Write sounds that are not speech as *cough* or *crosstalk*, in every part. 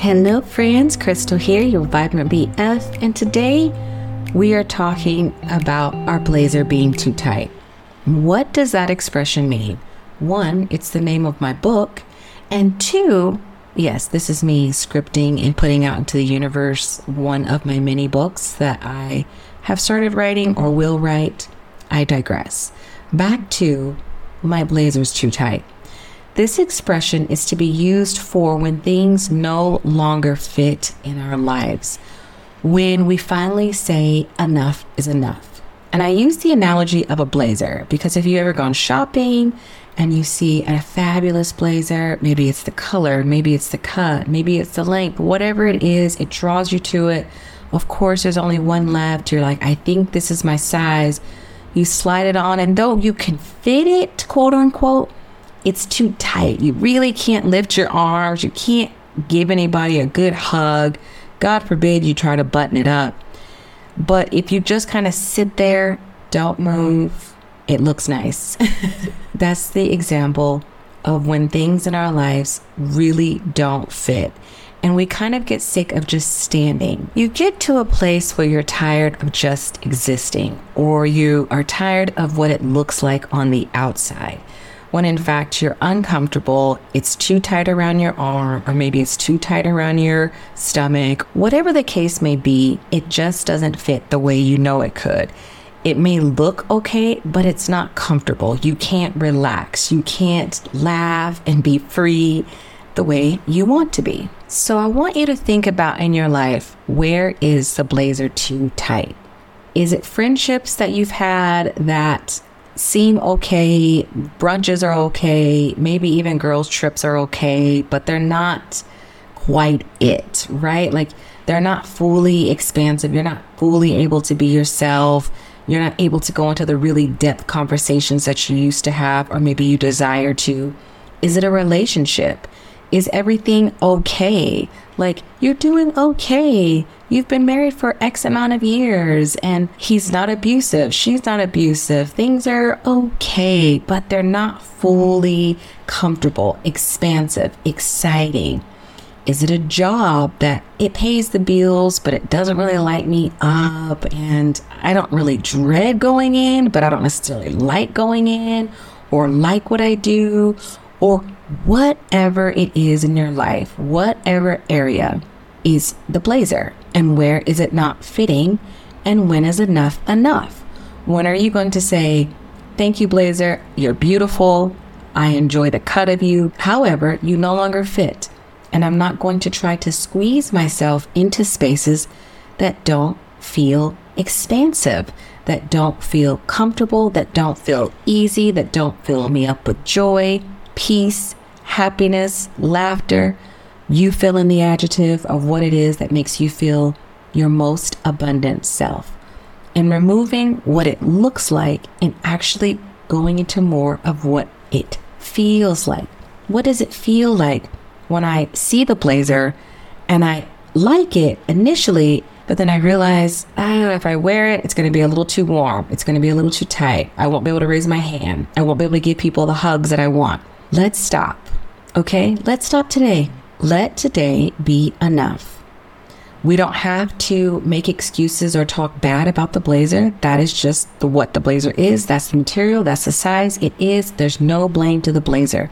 Hello, friends. Crystal here, your Vibrant BF, and today we are talking about our blazer being too tight. What does that expression mean? One, it's the name of my book, and two, yes, this is me scripting and putting out into the universe one of my many books that I have started writing or will write. I digress. Back to my blazer's too tight. This expression is to be used for when things no longer fit in our lives, when we finally say enough is enough. And I use the analogy of a blazer because if you've ever gone shopping and you see a fabulous blazer, maybe it's the color, maybe it's the cut, maybe it's the length, whatever it is, it draws you to it. Of course, there's only one left. You're like, I think this is my size. You slide it on, and though you can fit it, quote unquote, it's too tight. You really can't lift your arms. You can't give anybody a good hug. God forbid you try to button it up. But if you just kind of sit there, don't move, it looks nice. *laughs* That's the example of when things in our lives really don't fit. And we kind of get sick of just standing. You get to a place where you're tired of just existing, or you are tired of what it looks like on the outside when in fact you're uncomfortable, it's too tight around your arm, or maybe it's too tight around your stomach, whatever the case may be, it just doesn't fit the way you know it could. It may look okay, but it's not comfortable. You can't relax. You can't laugh and be free the way you want to be. So I want you to think about in your life where is the blazer too tight? Is it friendships that you've had that seem okay. Brunches are okay. Maybe even girls' trips are okay, but they're not quite it, right? Like they're not fully expansive. You're not fully able to be yourself. You're not able to go into the really depth conversations that you used to have, or maybe you desire to. Is it a relationship? Is everything okay? Like, you're doing okay. You've been married for X amount of years and he's not abusive. She's not abusive. Things are okay, but they're not fully comfortable, expansive, exciting. Is it a job that it pays the bills, but it doesn't really light me up? And I don't really dread going in, but I don't necessarily like going in or like what I do or whatever it is in your life, whatever area is the blazer and where is it not fitting and when is enough enough? When are you going to say, Thank you, blazer, you're beautiful, I enjoy the cut of you. However, you no longer fit, and I'm not going to try to squeeze myself into spaces that don't feel expansive, that don't feel comfortable, that don't feel easy, that don't fill me up with joy, peace, happiness, laughter. You fill in the adjective of what it is that makes you feel your most abundant self. And removing what it looks like and actually going into more of what it feels like. What does it feel like when I see the blazer and I like it initially, but then I realize, oh, if I wear it, it's going to be a little too warm. It's going to be a little too tight. I won't be able to raise my hand. I won't be able to give people the hugs that I want. Let's stop. Okay, let's stop today. Let today be enough. We don't have to make excuses or talk bad about the blazer. That is just the, what the blazer is. That's the material. That's the size. It is. There's no blame to the blazer.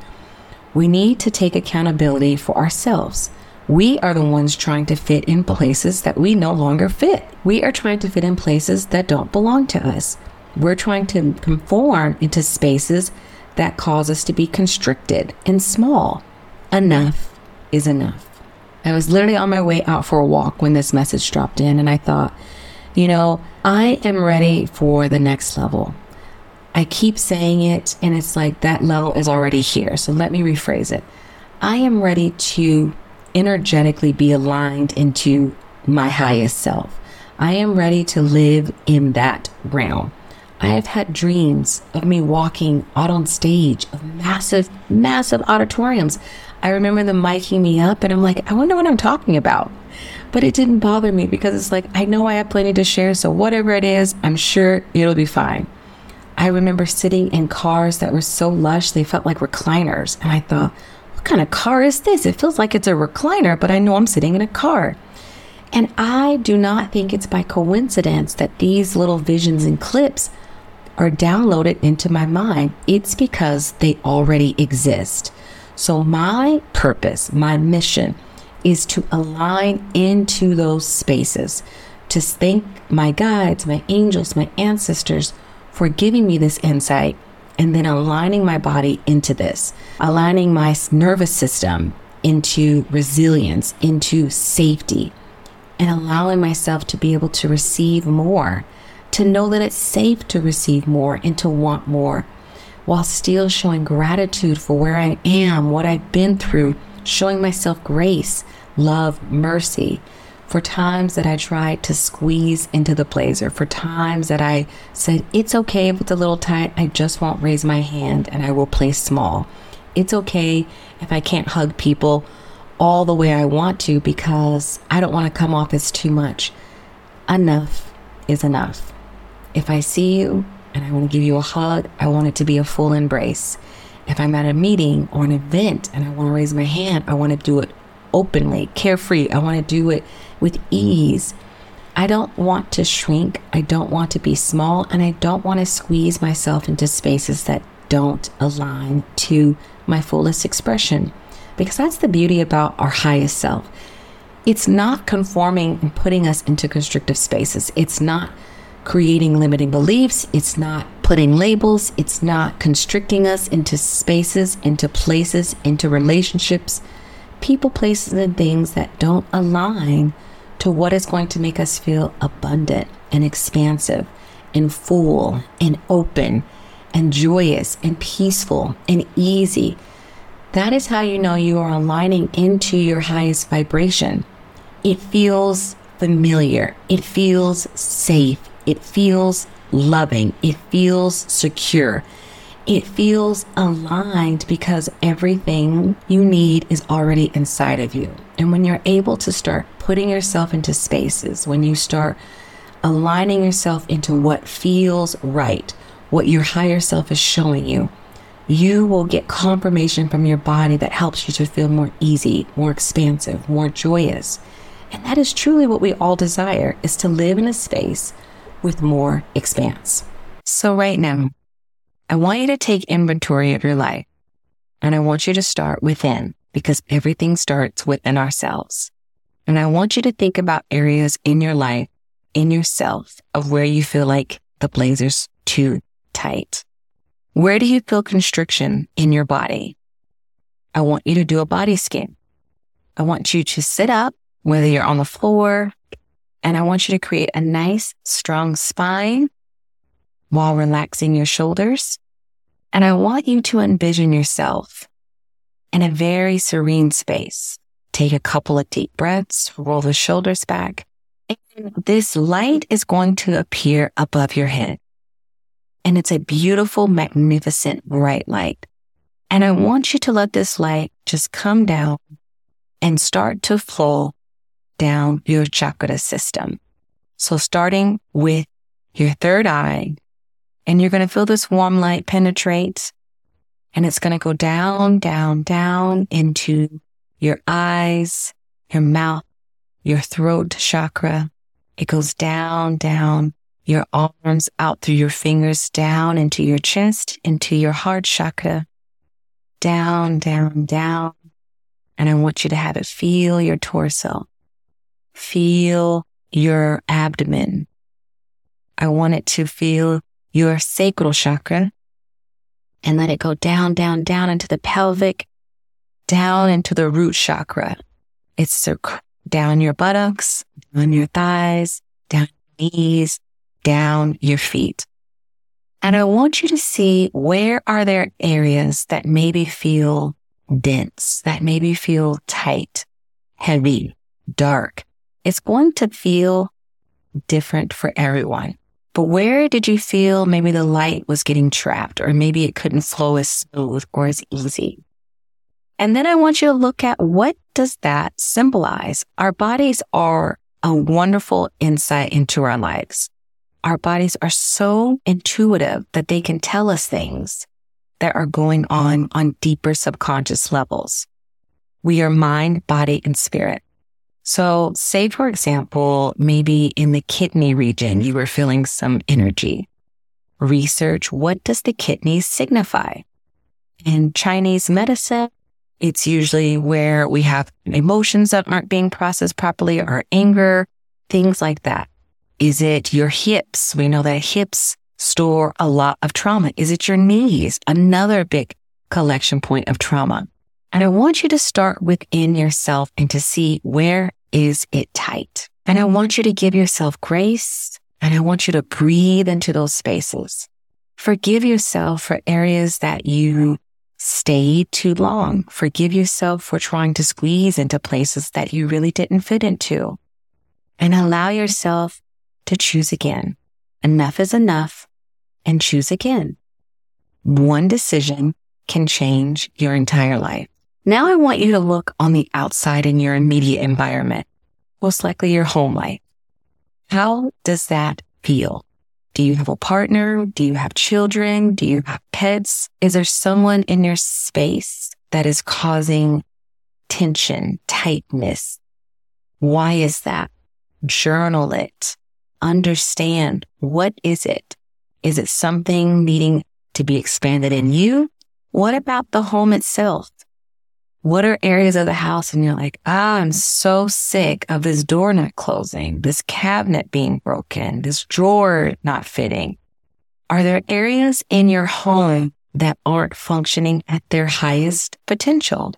We need to take accountability for ourselves. We are the ones trying to fit in places that we no longer fit. We are trying to fit in places that don't belong to us. We're trying to conform into spaces that cause us to be constricted and small. Enough is enough. I was literally on my way out for a walk when this message dropped in, and I thought, you know, I am ready for the next level. I keep saying it, and it's like that level is already here. So let me rephrase it. I am ready to energetically be aligned into my highest self. I am ready to live in that realm. I have had dreams of me walking out on stage of massive, massive auditoriums. I remember them miking me up, and I'm like, I wonder what I'm talking about. But it didn't bother me because it's like, I know I have plenty to share, so whatever it is, I'm sure it'll be fine. I remember sitting in cars that were so lush, they felt like recliners. And I thought, what kind of car is this? It feels like it's a recliner, but I know I'm sitting in a car. And I do not think it's by coincidence that these little visions and clips are downloaded into my mind. It's because they already exist. So, my purpose, my mission is to align into those spaces, to thank my guides, my angels, my ancestors for giving me this insight and then aligning my body into this, aligning my nervous system into resilience, into safety, and allowing myself to be able to receive more, to know that it's safe to receive more and to want more, while still showing gratitude for where I am, what I've been through, showing myself grace, love, mercy, for times that I tried to squeeze into the blazer, for times that I said, it's okay if it's a little tight, I just won't raise my hand and I will play small. It's okay if I can't hug people all the way I want to because I don't want to come off as too much. Enough is enough. If I see you and I want to give you a hug, I want it to be a full embrace. If I'm at a meeting or an event and I want to raise my hand, I want to do it openly, carefree. I want to do it with ease. I don't want to shrink. I don't want to be small. And I don't want to squeeze myself into spaces that don't align to my fullest expression. Because that's the beauty about our highest self. It's not conforming and putting us into constrictive spaces. It's not creating limiting beliefs. It's not putting labels. It's not constricting us into spaces, into places, into relationships, people, places, and things that don't align to what is going to make us feel abundant and expansive and full and open and joyous and peaceful and easy. That is how you know you are aligning into your highest vibration. It feels familiar. It feels safe. It feels loving. It feels secure. It feels aligned because everything you need is already inside of you. And when you're able to start putting yourself into spaces, when you start aligning yourself into what feels right, what your higher self is showing you, you will get confirmation from your body that helps you to feel more easy, more expansive, more joyous. And that is truly what we all desire is to live in a space with more expanse. So right now, I want you to take inventory of your life and I want you to start within because everything starts within ourselves. And I want you to think about areas in your life, in yourself of where you feel like the blazer's too tight. Where do you feel constriction in your body? I want you to do a body scan. I want you to sit up, whether you're on the floor, and I want you to create a nice, strong spine while relaxing your shoulders. And I want you to envision yourself in a very serene space. Take a couple of deep breaths, roll the shoulders back. And this light is going to appear above your head. And it's a beautiful, magnificent, bright light. And I want you to let this light just come down and start to flow down your chakra system. So starting with your third eye, and you're going to feel this warm light penetrate and it's going to go down, down, down into your eyes, your mouth, your throat chakra. It goes down, down your arms out through your fingers, down into your chest, into your heart chakra, down, down, down. And I want you to have it feel your torso, feel your abdomen. I want it to feel your sacral chakra and let it go down, down, down into the pelvic, down into the root chakra. It's down your buttocks, down your thighs, down your knees, down your feet. And I want you to see where are there areas that maybe feel dense, that maybe feel tight, heavy, dark. It's going to feel different for everyone. But where did you feel maybe the light was getting trapped or maybe it couldn't flow as smooth or as easy? And then I want you to look at what does that symbolize? Our bodies are a wonderful insight into our lives. Our bodies are so intuitive that they can tell us things that are going on on deeper subconscious levels. We are mind, body, and spirit. So say, for example, maybe in the kidney region, you were feeling some energy. Research what does the kidneys signify? In Chinese medicine, it's usually where we have emotions that aren't being processed properly or anger, things like that. Is it your hips? We know that hips store a lot of trauma. Is it your knees? Another big collection point of trauma. And I want you to start within yourself and to see where is it tight. And I want you to give yourself grace and I want you to breathe into those spaces. Forgive yourself for areas that you stayed too long. Forgive yourself for trying to squeeze into places that you really didn't fit into and allow yourself to choose again. Enough is enough and choose again. One decision can change your entire life. Now I want you to look on the outside in your immediate environment, most likely your home life. How does that feel? Do you have a partner? Do you have children? Do you have pets? Is there someone in your space that is causing tension, tightness? Why is that? Journal it. Understand what is it? Is it something needing to be expanded in you? What about the home itself? What are areas of the house and you're like, ah, I'm so sick of this door not closing, this cabinet being broken, this drawer not fitting? Are there areas in your home that aren't functioning at their highest potential?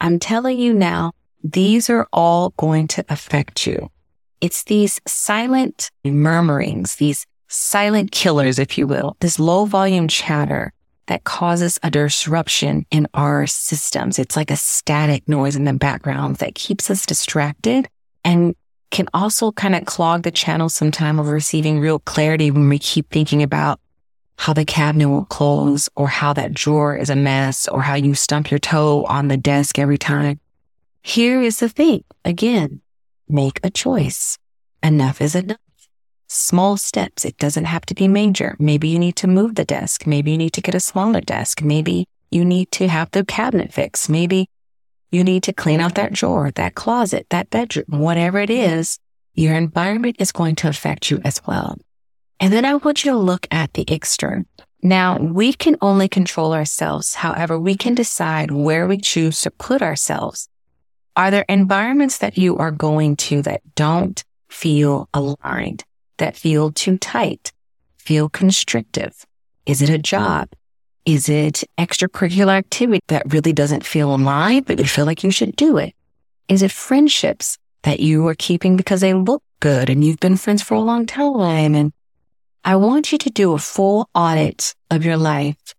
I'm telling you now, these are all going to affect you. It's these silent murmurings, these silent killers, if you will, this low volume chatter that causes a disruption in our systems. It's like a static noise in the background that keeps us distracted and can also kind of clog the channel sometime of receiving real clarity when we keep thinking about how the cabinet will close or how that drawer is a mess or how you stump your toe on the desk every time. Here is the thing. Again, make a choice. Enough is enough small steps. It doesn't have to be major. Maybe you need to move the desk. Maybe you need to get a smaller desk. Maybe you need to have the cabinet fixed. Maybe you need to clean out that drawer, that closet, that bedroom, whatever it is, your environment is going to affect you as well. And then I want you to look at the external. Now we can only control ourselves. However, we can decide where we choose to put ourselves. Are there environments that you are going to that don't feel aligned? That feel too tight, feel constrictive? Is it a job? Is it extracurricular activity that really doesn't feel alive, but you feel like you should do it? Is it friendships that you are keeping because they look good and you've been friends for a long time? And I want you to do a full audit of your life.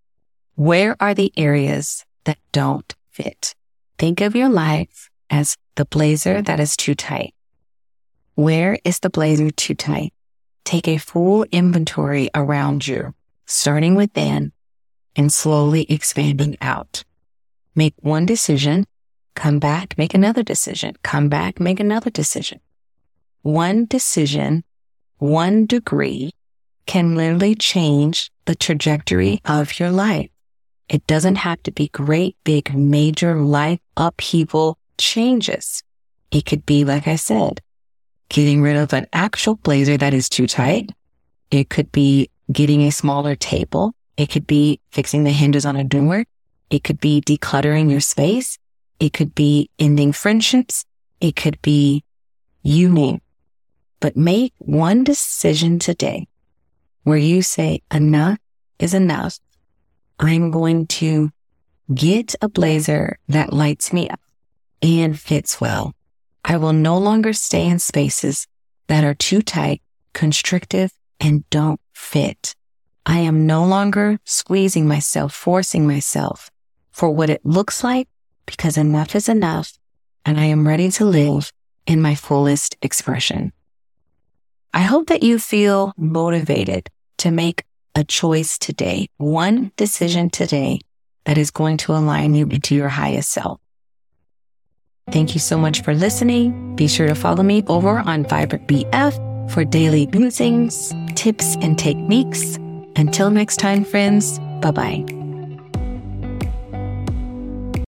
Where are the areas that don't fit? Think of your life as the blazer that is too tight. Where is the blazer too tight? Take a full inventory around you, starting within and slowly expanding out. Make one decision, come back, make another decision, come back, make another decision. One decision, one degree can literally change the trajectory of your life. It doesn't have to be great, big, major life upheaval changes. It could be, like I said, getting rid of an actual blazer that is too tight. It could be getting a smaller table. It could be fixing the hinges on a door. It could be decluttering your space. It could be ending friendships. It could be you name. But make one decision today where you say enough is enough. I'm going to get a blazer that lights me up and fits well. I will no longer stay in spaces that are too tight, constrictive, and don't fit. I am no longer squeezing myself, forcing myself for what it looks like because enough is enough and I am ready to live in my fullest expression. I hope that you feel motivated to make a choice today, one decision today that is going to align you to your highest self. Thank you so much for listening. Be sure to follow me over on Vibrant BF for daily musings, tips, and techniques. Until next time, friends, bye bye.